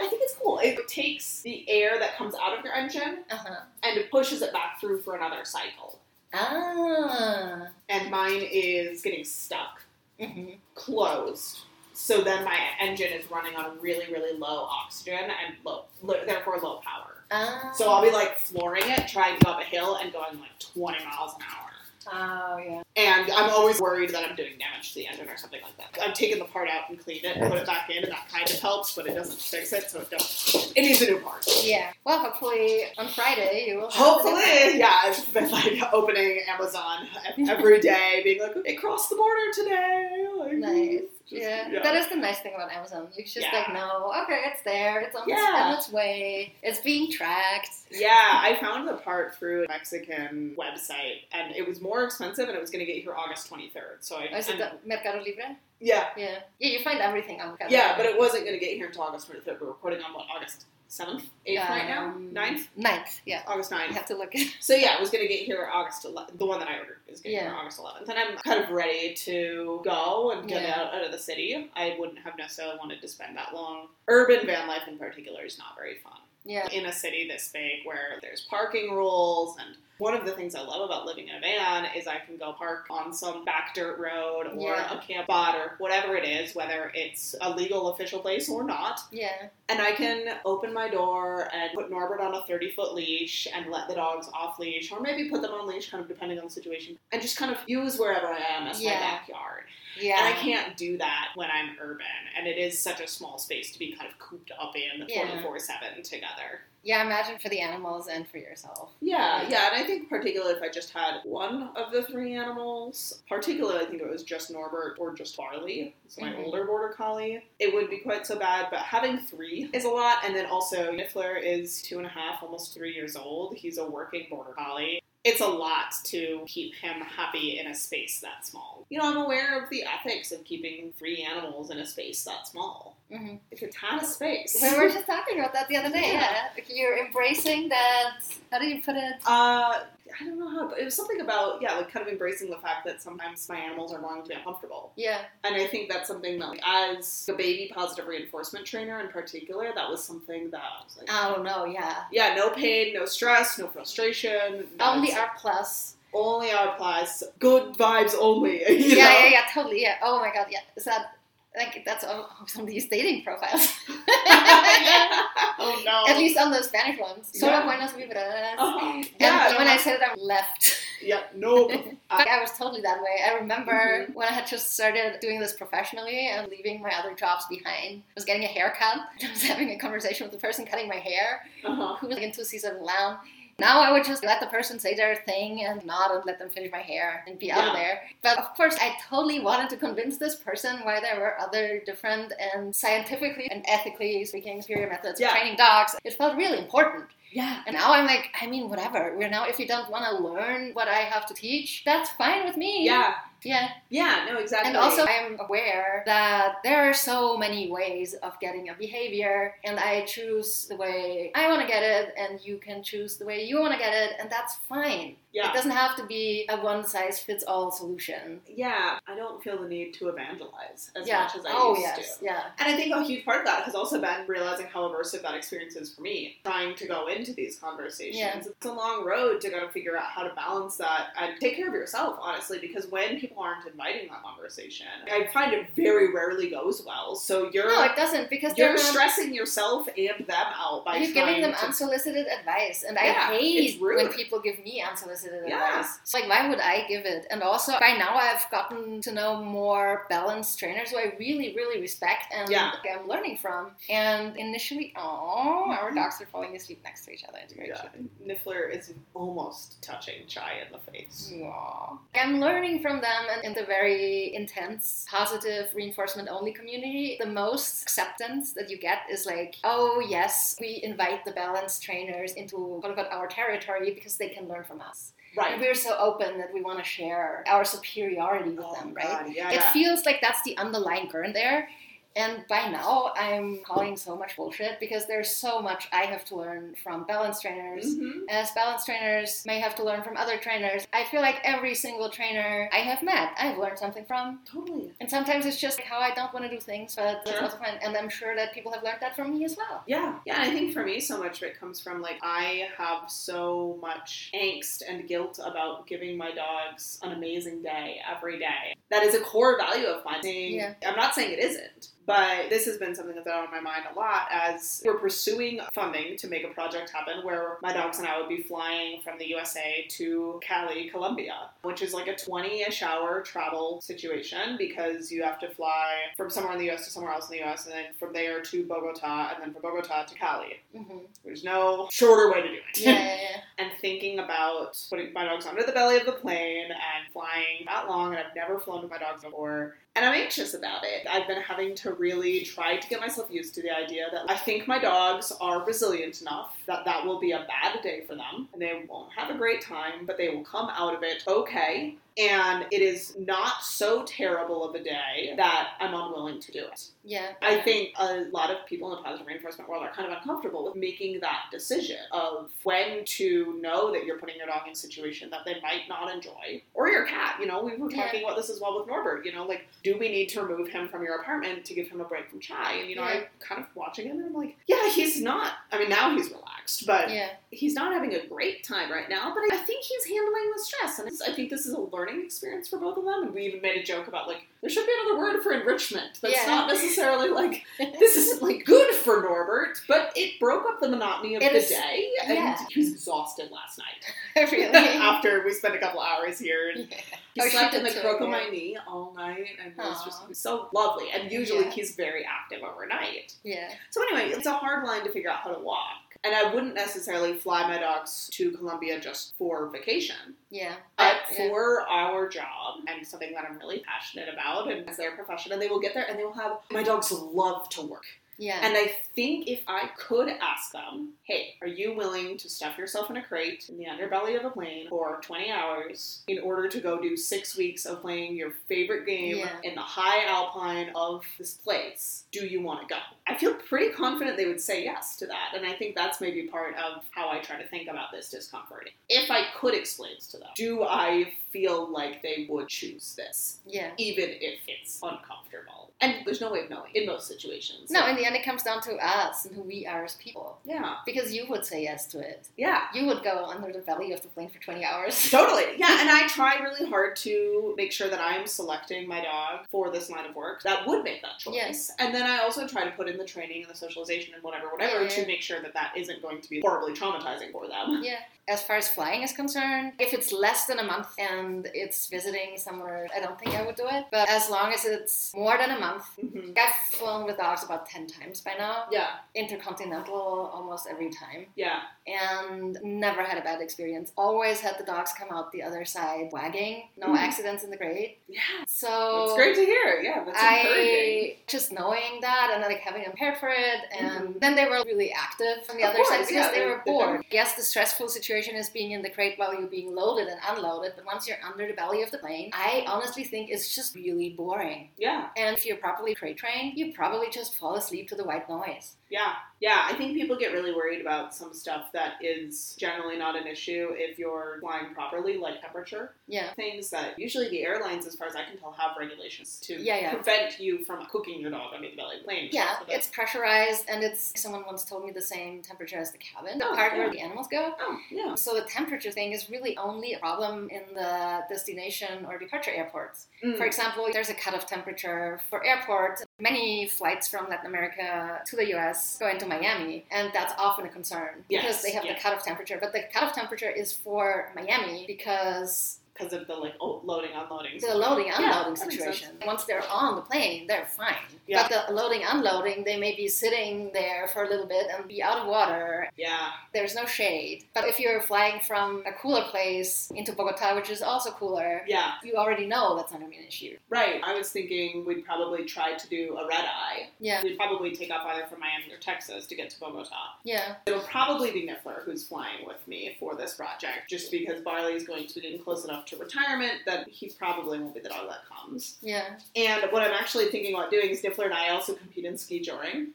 I think it's cool. It takes the air that comes out of your engine uh-huh. and it pushes it back through for another cycle. Ah. And mine is getting stuck, hmm closed. So then my engine is running on really, really low oxygen and low, lo- therefore low power. Ah. So I'll be like flooring it, trying to go up a hill and going like 20 miles an hour. Oh yeah. And I'm always worried that I'm doing damage to the engine or something like that. I've taken the part out and cleaned it and put it back in, and that kind of helps, but it doesn't fix it, so it, don't, it needs a new part. Yeah. Well, hopefully on Friday you will. Hopefully, yeah, I've been like opening Amazon every (laughs) day, being like, it crossed the border today. Like, Nice. Just- Yeah. that is the nice thing about Amazon. You just Yeah. like know, okay, it's there, it's on, its, on its way, it's being tracked. Yeah, I found the part through a Mexican website, and it was more expensive, and it was going to get here August 23rd. So I, Oh, is it the Mercado Libre? yeah, Yeah. Yeah, you find everything on Mercado Libre. yeah, Libre. but it wasn't going to get here until August 23rd. We're recording on what August 7th, 8th right now, um, ninth, Ninth, yeah. August I 9th. have to look at So yeah, it was going to get here August 11th. The one that I ordered is getting Yeah. here August 11th, and I'm kind of ready to go and get Yeah. out, out of the city. I wouldn't have necessarily wanted to spend that long. Urban van life in particular is not very fun. Yeah. in a city this big where there's parking rules and one of the things I love about living in a van is I can go park on some back dirt road or Yeah. a camp spot or whatever it is, whether it's a legal official place or not. Yeah. And I can open my door and put Norbert on a 30 foot leash and let the dogs off leash, or maybe put them on leash, kind of depending on the situation, and just kind of use wherever I am as Yeah. my backyard. Yeah. And I can't do that when I'm urban, and it is such a small space to be kind of cooped up in Yeah. 24 7 together. Yeah, imagine for the animals and for yourself. Yeah, yeah, and I think particularly if I just had one of the three animals, particularly I think it was just Norbert or just Barley, it's my Mhm. older border collie, it wouldn't be quite so bad. But having three is a lot, and then also Niffler is two and a half, almost three years old. He's a working border collie. It's a lot to keep him happy in a space that small. You know, I'm aware of the ethics of keeping three animals in a space that small. hmm If it's had a space. We were just talking about that the other day. Yeah. Yeah. You're embracing that. How do you put it? Uh, I don't know how, but it was something about yeah, like kind of embracing the fact that sometimes my animals are going to be uncomfortable, Yeah. and I think that's something that, like, as a baby positive reinforcement trainer in particular, that was something that I was like, Oh no. Yeah. yeah, no pain, no stress, no frustration, Only it's R plus. only R plus, good vibes only. (laughs) Yeah, know? yeah, yeah, totally. Yeah. Oh my god. Yeah. Is that like that's all some of these dating profiles? Yeah. (laughs) Oh no. At least on the Spanish ones. Solo Yeah. buenos vibras. Uh-huh. And Yeah, when no, I said it, I'm left. yeah, no. (laughs) Like, I was totally that way. I remember Mm-hmm. when I had just started doing this professionally and leaving my other jobs behind. I was getting a haircut. (laughs) I was having a conversation with the person cutting my hair Uh-huh. who was into C7 Lounge. Now I would just let the person say their thing and nod and let them finish my hair and be out of there. But of course, I totally wanted to convince this person why there were other different and scientifically and ethically speaking superior methods Yeah. of training dogs. It felt really important. Yeah. And now I'm like, I mean, whatever. We're now, if you don't want to learn what I have to teach, that's fine with me. Yeah. Yeah. Yeah. No. Exactly. And also, I'm aware that there are so many ways of getting a behavior, and I choose the way I want to get it, and you can choose the way you want to get it, and that's fine. Yeah. It doesn't have to be a one size fits all solution. yeah, I don't feel the need to evangelize as yeah. much as I oh, used yes. to. Yeah. Oh, yeah. And I think a huge part of that has also been realizing how aversive that experience is for me, trying to go into these conversations. Yeah. It's a long road to kind of figure out how to balance that and take care of yourself, honestly, because when people aren't inviting that conversation, I find it very rarely goes well. So you're No, it doesn't because you're they're not. stressing yourself and them out by You're giving them to unsolicited advice, and Yeah, I hate when people give me unsolicited Yeah. advice. It's like, why would I give it? And also, by now, I've gotten to know more balanced trainers who I really, really respect and Yeah. I'm learning from. And initially, oh, our Mhm. dogs are falling asleep next to each other. It's very Yeah, Niffler is almost touching Chai in the face. cute. Aw. I'm learning from them and in the very intense, positive reinforcement only community. The most acceptance that you get is like, oh, yes, we invite the balance trainers into quote unquote our territory because they can learn from us. Right. And we're so open that we want to share our superiority with Oh, them, right? God, yeah, It yeah. feels like that's the underlying current there. And by now, I'm calling so much bullshit because there's so much I have to learn from balance trainers. Mhm. As balance trainers may have to learn from other trainers. I feel like every single trainer I have met, I've learned something from. Totally. And sometimes it's just how I don't want to do things, but that's Sure. also fine. And I'm sure that people have learned that from me as well. Yeah, yeah, I think for me, so much of it comes from like I have so much angst and guilt about giving my dogs an amazing day every day. That is a core value of mine. Yeah. I'm not saying it isn't, But this has been something that's been on my mind a lot as we're pursuing funding to make a project happen where my dogs and I would be flying from the USA to Cali, Colombia, which is like a 20 ish hour travel situation because you have to fly from somewhere in the US to somewhere else in the US and then from there to Bogota and then from Bogota to Cali. hmm There's no shorter way to do it. Yeah, yeah, (laughs) yeah. and thinking about putting my dogs under the belly of the plane and flying that long, and I've never flown with my dogs before. And I'm anxious about it. I've been having to really try to get myself used to the idea that I think my dogs are resilient enough that that will be a bad day for them and they won't have a great time, but they will come out of it okay. And it is not so terrible of a day that I'm unwilling to do it. Yeah. I think a lot of people in the positive reinforcement world are kind of uncomfortable with making that decision of when to know that you're putting your dog in a situation that they might not enjoy. Or your cat, you know, we were Yeah. talking about this as well with Norbert, you know, like, do we need to remove him from your apartment to give him a break from Chai? And, you know, Yeah. I'm kind of watching him and I'm like, yeah, he's not, I mean, now he's relaxed, but Yeah. He's not having a great time right now, but I think he's handling the stress. And I think this is a learning experience for both of them. And we even made a joke about, like, there should be another word for enrichment. That's Yeah. not necessarily like, (laughs) this isn't like good for Norbert, but it broke up the monotony of It the is- day. And yeah. he was exhausted last night. (laughs) (laughs) really? After we spent a couple hours here. And Yeah. he Oh, slept in the crook of my knee all night. And it was just Aw. it was so lovely. And usually he's very active overnight. Yeah. So anyway, it's a hard line to figure out how to walk. And I wouldn't necessarily fly my dogs to Colombia just for vacation. Yeah. But Yeah. for our job and something that I'm really passionate about and as their profession, and they will get there and they will have my dogs love to work. Yeah. And I think if I could ask them, hey, are you willing to stuff yourself in a crate in the underbelly of a plane for 20 hours in order to go do six weeks of playing your favorite game Yeah. in the high alpine of this place? Do you want to go? I feel pretty confident they would say yes to that. And I think that's maybe part of how I try to think about this discomfort. If I could explain this to them, do I feel like they would choose this? yeah. Even if it's uncomfortable. And there's no way of knowing in most situations. No, in the end, it comes down to us and who we are as people. Yeah. Because you would say yes to it. Yeah. You would go under the belly of the plane for 20 hours. (laughs) Totally. Yeah, and I try really hard to make sure that I'm selecting my dog for this line of work that would make that choice. Yes. And then I also try to put in the training and the socialization and whatever, whatever, Yeah. to make sure that that isn't going to be horribly traumatizing for them. Yeah. As far as flying is concerned, if it's less than a month and it's visiting somewhere, I don't think I would do it. But as long as it's more than a month, Mhm. I've flown with dogs about 10 times by now, Yeah, intercontinental almost every time, yeah, and never had a bad experience. Always had the dogs come out the other side wagging, no Mhm. accidents in the grade. yeah. So it's great to hear. Yeah, that's encouraging. I just knowing that and like having them prepared for it, and then they were really active on the Mm-hmm. Of other side course, because yeah, they they're- were bored. Yes, the stressful situation is being in the crate while you're being loaded and unloaded, but once you're under the belly of the plane, I honestly think it's just really boring. Yeah, And if you're properly crate trained, you probably just fall asleep to the white noise. Yeah, yeah. I think people get really worried about some stuff that is generally not an issue if you're flying properly, like temperature. Yeah. things that usually the airlines, as far as I can tell, have regulations to Yeah, yeah. prevent you from cooking your dog under the belly of the plane. Yeah, it's pressurized and it's someone once told me the same temperature as the cabin, the Oh, part yeah. where the animals go. oh yeah, So the temperature thing is really only a problem in the destination or departure airports. Mm. For example, there's a cutoff temperature for airports. Many flights from Latin America to the US go into Miami, and that's often a concern Yes, because they have yeah. the cutoff temperature. But the cutoff temperature is for Miami because because of the like loading unloading. the loading unloading that makes situation. Once they're on the plane, they're fine. Yeah. But the loading unloading, they may be sitting there for a little bit and be out of water. Yeah, There's no shade. But if you're flying from a cooler place into Bogota, which is also cooler, yeah, you already know that's not gonna be an issue. right. I was thinking we'd probably try to do a red eye. Yeah, We'd probably take off either from Miami or Texas to get to Bogota. yeah, It'll probably be Niffler who's flying with me for this project, just because Barley is going to be getting close enough to retirement that he probably won't be the dog that comes. yeah. And what I'm actually thinking about doing is Niffler and I also compete in ski joring.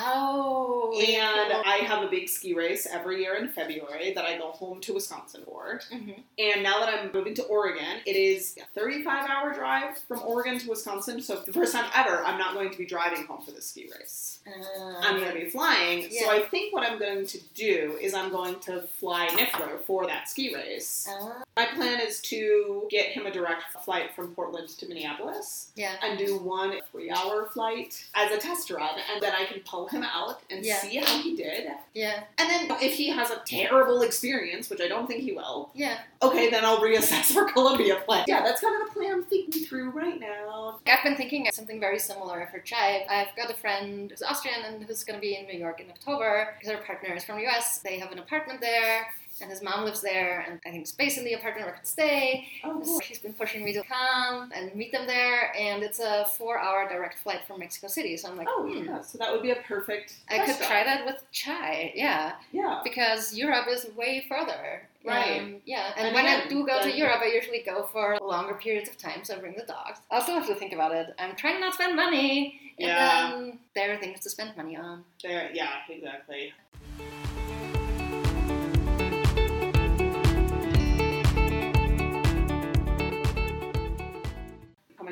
Oh. And cool. I have a big ski race every year in February that I go home to Wisconsin for. Mhm. And now that I'm moving to Oregon, it is a 35 hour drive from Oregon to Wisconsin. So, for the first time ever, I'm not going to be driving home for the ski race. I'm going to be flying. So, I think what I'm going to do is I'm going to fly Niffler for that ski race. Ah, My plan is to get him a direct flight from Portland to Minneapolis yeah. and do one three hour flight as a test run, and then I can pull him out and Yeah. see how he did. Yeah. And then if he has a terrible experience, which I don't think he will, Yeah. okay, then I'll reassess (laughs) for Colombia plan. Yeah, that's kind of the plan I'm thinking through right now. I've been thinking of something very similar for Chai. I've got a friend who's Austrian and who's going to be in New York in October because her partner is from the US. They have an apartment there. And his mom lives there, and I think space in the apartment where I can stay. Oh, So She's been pushing me to come and meet them there, and it's a four-hour direct flight from Mexico City. So I'm like, Oh, hmm, yeah, so that would be a perfect. I could try that with Chai, yeah, Yeah. because Europe is way further. Right. Um, yeah, and And when I do go to Europe, I usually go for longer periods of time, so I bring the dogs. I also have to think about it. I'm trying not to spend money, and Yeah. then there are things to spend money on. There, yeah, exactly.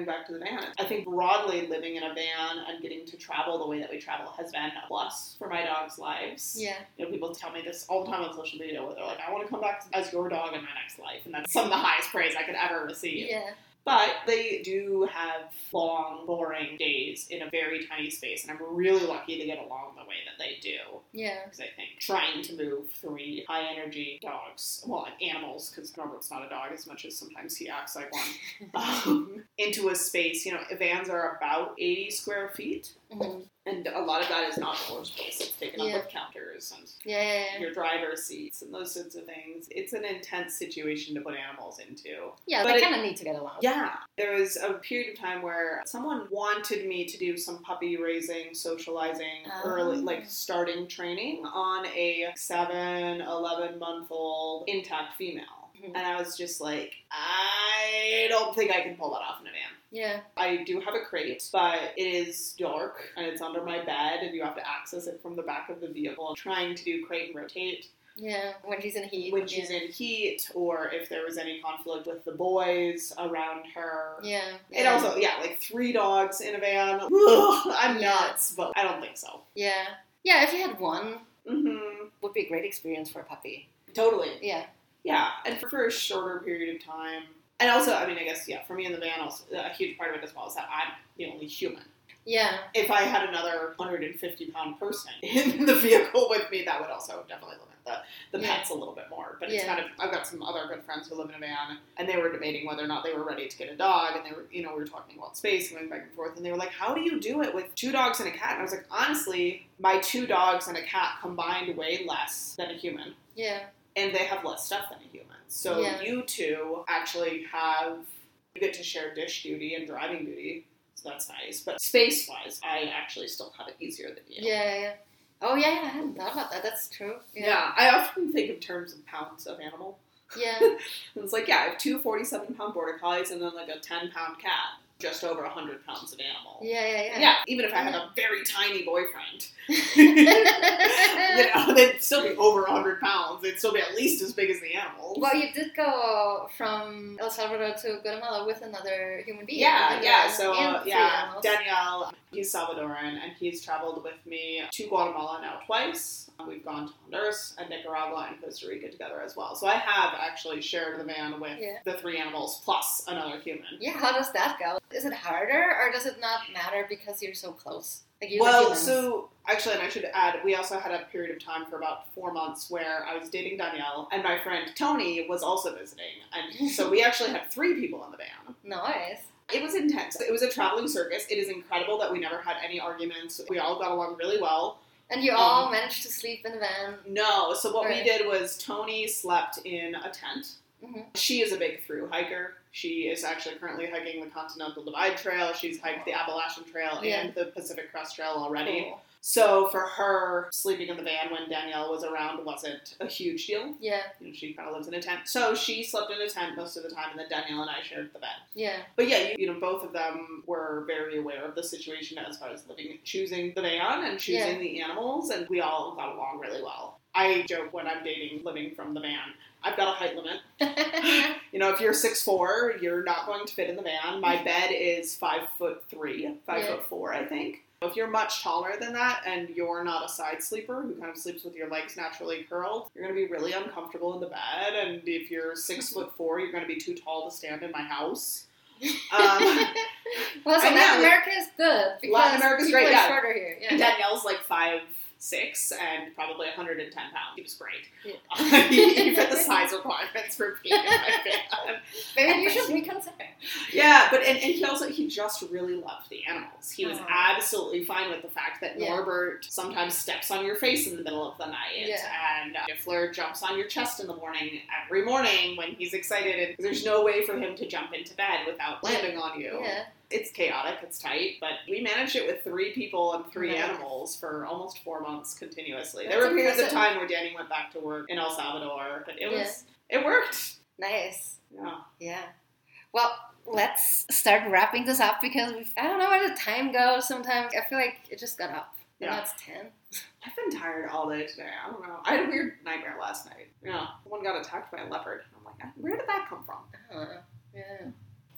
Coming back to the van, I think broadly living in a van and getting to travel the way that we travel has been a plus for my dog's lives. Yeah, You know, people tell me this all the time on social media where they're like, I want to come back as your dog in my next life. And that's some of the highest praise I could ever receive. yeah, But they do have long, boring days in a very tiny space, and I'm really lucky to get along the way that they do. yeah, Because I think trying to move three high energy dogs, well, animals, because Norbert's not a dog as much as sometimes he acts like one, (laughs) um, into a space, you know, vans are about 80 square feet. Mhm. And a lot of that is not floor space. It's taken Yeah. up with counters and yeah, yeah, yeah. your driver's seats and those sorts of things. It's an intense situation to put animals into. Yeah, But they kind of need to get along. Yeah. There was a period of time where someone wanted me to do some puppy raising, socializing, Oh. early, like starting training on a 7, 11 month old intact female. Mhm. And I was just like, I don't think I can pull that off in a van. Yeah, I do have a crate, but it is dark and it's under my bed, and you have to access it from the back of the vehicle. I'm trying to do crate and rotate yeah. When she's in heat. when she's yeah. in heat, or if there was any conflict with the boys around her. Yeah. It yeah. also, yeah, like three dogs in a van. Ugh, I'm Yeah. nuts, but I don't think so. Yeah. Yeah, if you had one, hmm would be a great experience for a puppy. Totally. Yeah. Yeah, and for, for a shorter period of time. And also, I mean, I guess, yeah, for me in the van, also, a huge part of it as well is that I'm the only human. Yeah. If I had another 150 pound person (laughs) in the vehicle with me, that would also definitely limit the, the Yeah. pets a little bit more. But it's Yeah. kind of, I've got some other good friends who live in a van, and they were debating whether or not they were ready to get a dog, and they were, you know, we were talking about space, going back and forth, and they were like, how do you do it with two dogs and a cat? And I was like, honestly, my two dogs and a cat combined weigh less than a human Yeah. and they have less stuff than a human. So Yeah. you two actually have you get to share dish duty and driving duty. So that's nice. But space wise, I actually still have it easier than you. Yeah. yeah. Oh yeah, I hadn't thought about that. That's true. Yeah, Yeah. I often think in terms of pounds of animal. Yeah. (laughs) It's like, yeah, I have two 47 pound border collies and then like a 10 pound cat. Just over 100 pounds of animal. Yeah. Yeah. Yeah. Yeah, even if I had a very tiny boyfriend, (laughs) (laughs) you know, they'd still be over 100 pounds. They'd still be at least as big as the animals. Well, you did go from El Salvador to Guatemala with another human being. Yeah, yeah. So uh, yeah. Danielle, he's Salvadoran, and he's traveled with me to Guatemala now twice. We've gone to Honduras and Nicaragua and Costa Rica together as well. So I have actually shared the van with Yeah. the three animals plus another human. Yeah, how does that go? Is it harder or does it not matter because you're so close? Like you're Well, so actually, and I should add, we also had a period of time for about four months where I was dating Danielle, and my friend Tony was also visiting, and so we actually had three people in the van. nice. It was intense. It was a traveling circus. It is incredible that we never had any arguments. We all got along really well. And you Um, all managed to sleep in the van. No, so what we did was Tony slept in a tent. Mhm. She is a big through hiker. She is actually currently hiking the Continental Divide Trail. She's hiked the Appalachian Trail Yeah. and the Pacific Crest Trail already. Cool. So for her, sleeping in the van when Danielle was around wasn't a huge deal. Yeah, You know, she kind of lives in a tent. So she slept in a tent most of the time, and then Danielle and I shared the bed. yeah, But yeah, you, you know, both of them were very aware of the situation as far as living, choosing the van and choosing Yeah. the animals, and we all got along really well. I joke when I'm dating living from the van, I've got a height limit. (laughs) You know, if you're six four, you're not going to fit in the van. My bed is five foot three, five Yeah. foot four, I think. If you're much taller than that and you're not a side sleeper who kind of sleeps with your legs naturally curled, you're going to be really uncomfortable in the bed. And if you're six (laughs) foot four, you're going to be too tall to stand in my house. (laughs) Um, well, so. Latin America is good because Latin America's people great, yeah. shorter here. Yeah. Danielle's like five six and probably 110 pounds. He was great. Yeah. (laughs) he, he fit the (laughs) size requirements for being in my van. Maybe you should reconsider. Yeah, but and, and he also he just really loved the animals. He was Oh. absolutely fine with the fact that Yeah. Norbert sometimes steps on your face in the middle of the night, Yeah. and uh, Fleur jumps on your chest in the morning every morning when he's excited. And there's no way for him to jump into bed without landing on you. Yeah. It's chaotic, it's tight, but we managed it with three people and three Yeah. animals for almost four months continuously. That's there were periods of time where Danny went back to work in El Salvador, but it Yeah. was it worked. Nice. Yeah. Yeah. Well, let's start wrapping this up because I don't know where the time goes sometimes. I feel like it just got up. Yeah. now it's 10. I've been tired all day today. I don't know. I had a weird nightmare last night. Yeah, someone got attacked by a leopard. I'm like, where did that come from? Uh, yeah.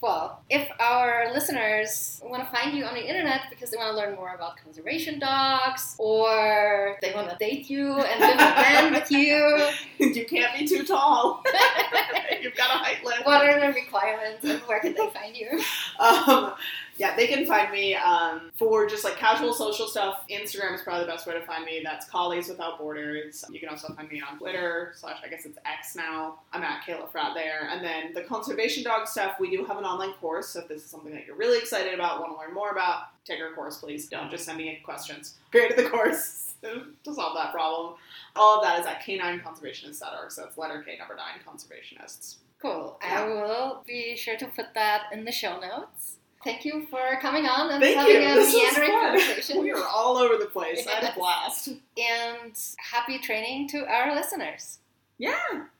Well, if our listeners want to find you on the internet because they want to learn more about conservation dogs, or they want to date you and live in a van with you, (laughs) you can't be too tall. (laughs) You've got a height limit. what are the requirements and where can they find you? Um, yeah, they can find me um, for just like casual social stuff. Instagram is probably the best way to find me. That's Collies Without Borders. You can also find me on Twitter slash I guess it's X now. I'm at Kayla Fratt there. And then the conservation dog stuff, we do have an online course. So if this is something that you're really excited about, want to learn more about, take our course, please. Don't just send me any questions. (laughs) Created the course (laughs) to solve that problem. All of that is at k9conservationists.org. So it's letter K number nine conservationists. Cool. Yeah. I will be sure to put that in the show notes. Thank you for coming on and Thank having you. a This meandering conversation. (laughs) We were all over the place. I had a blast. And happy training to our listeners. Yeah.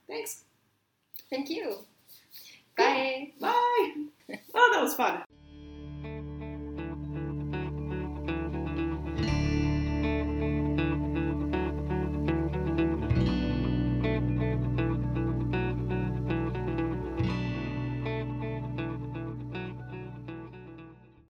Thanks. Thank you. Bye. Bye. Oh, that was fun.